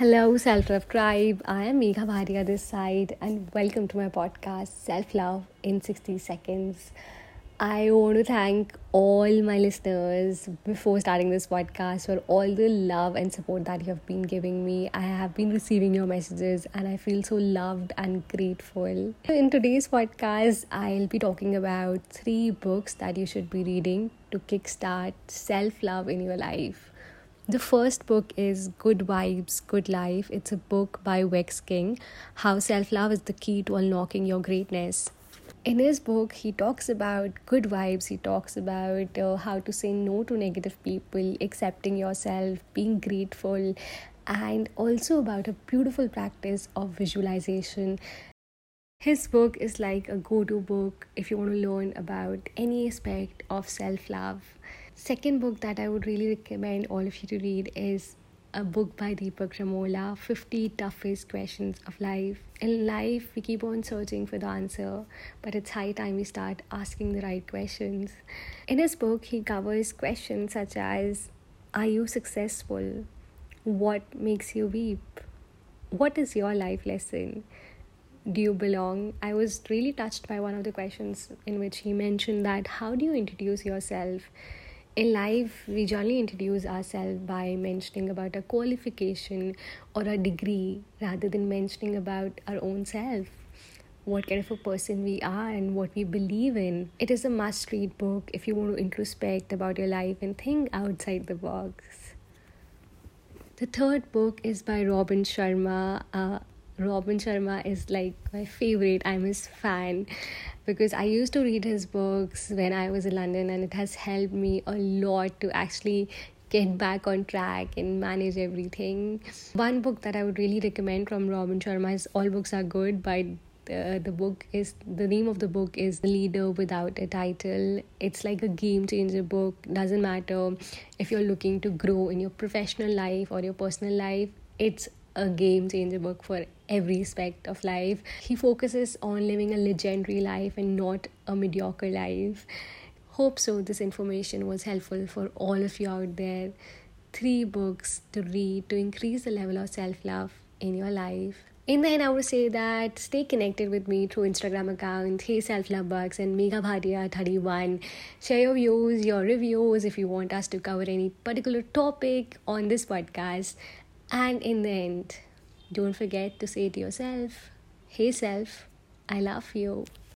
Hello, Self Love Tribe. I am Megha Bhatia this side, and welcome to my podcast, Self Love in 60 Seconds. I want to thank all my listeners before starting this podcast for all the love and support that you have been giving me. I have been receiving your messages and I feel so loved and grateful. In today's podcast, I'll be talking about three books that you should be reading to kickstart self love in your life. The first book is Good Vibes, Good Life. It's a book by Vex King, How Self Love is the Key to Unlocking Your Greatness. In his book, he talks about good vibes, he talks about uh, how to say no to negative people, accepting yourself, being grateful, and also about a beautiful practice of visualization. His book is like a go to book if you want to learn about any aspect of self love. Second book that I would really recommend all of you to read is a book by Deepak Ramola 50 Toughest Questions of Life. In life, we keep on searching for the answer, but it's high time we start asking the right questions. In his book, he covers questions such as Are you successful? What makes you weep? What is your life lesson? Do you belong? I was really touched by one of the questions in which he mentioned that how do you introduce yourself? In life we generally introduce ourselves by mentioning about a qualification or a degree rather than mentioning about our own self. What kind of a person we are and what we believe in. It is a must read book if you want to introspect about your life and think outside the box. The third book is by robin sharma uh, Robin Sharma is like my favorite. I'm his fan because I used to read his books when I was in London and it has helped me a lot to actually get back on track and manage everything. One book that I would really recommend from Robin Sharma is All Books Are Good by the, the book is the name of the book is the leader without a title it's like a game changer book doesn't matter if you're looking to grow in your professional life or your personal life it's a game changer book for every aspect of life. He focuses on living a legendary life and not a mediocre life. Hope so, this information was helpful for all of you out there. Three books to read to increase the level of self love in your life. In the end, I would say that stay connected with me through Instagram account, Hey Self Love Bugs and Megha Bhatia 31. Share your views, your reviews if you want us to cover any particular topic on this podcast. And in the end, don't forget to say to yourself, Hey self, I love you.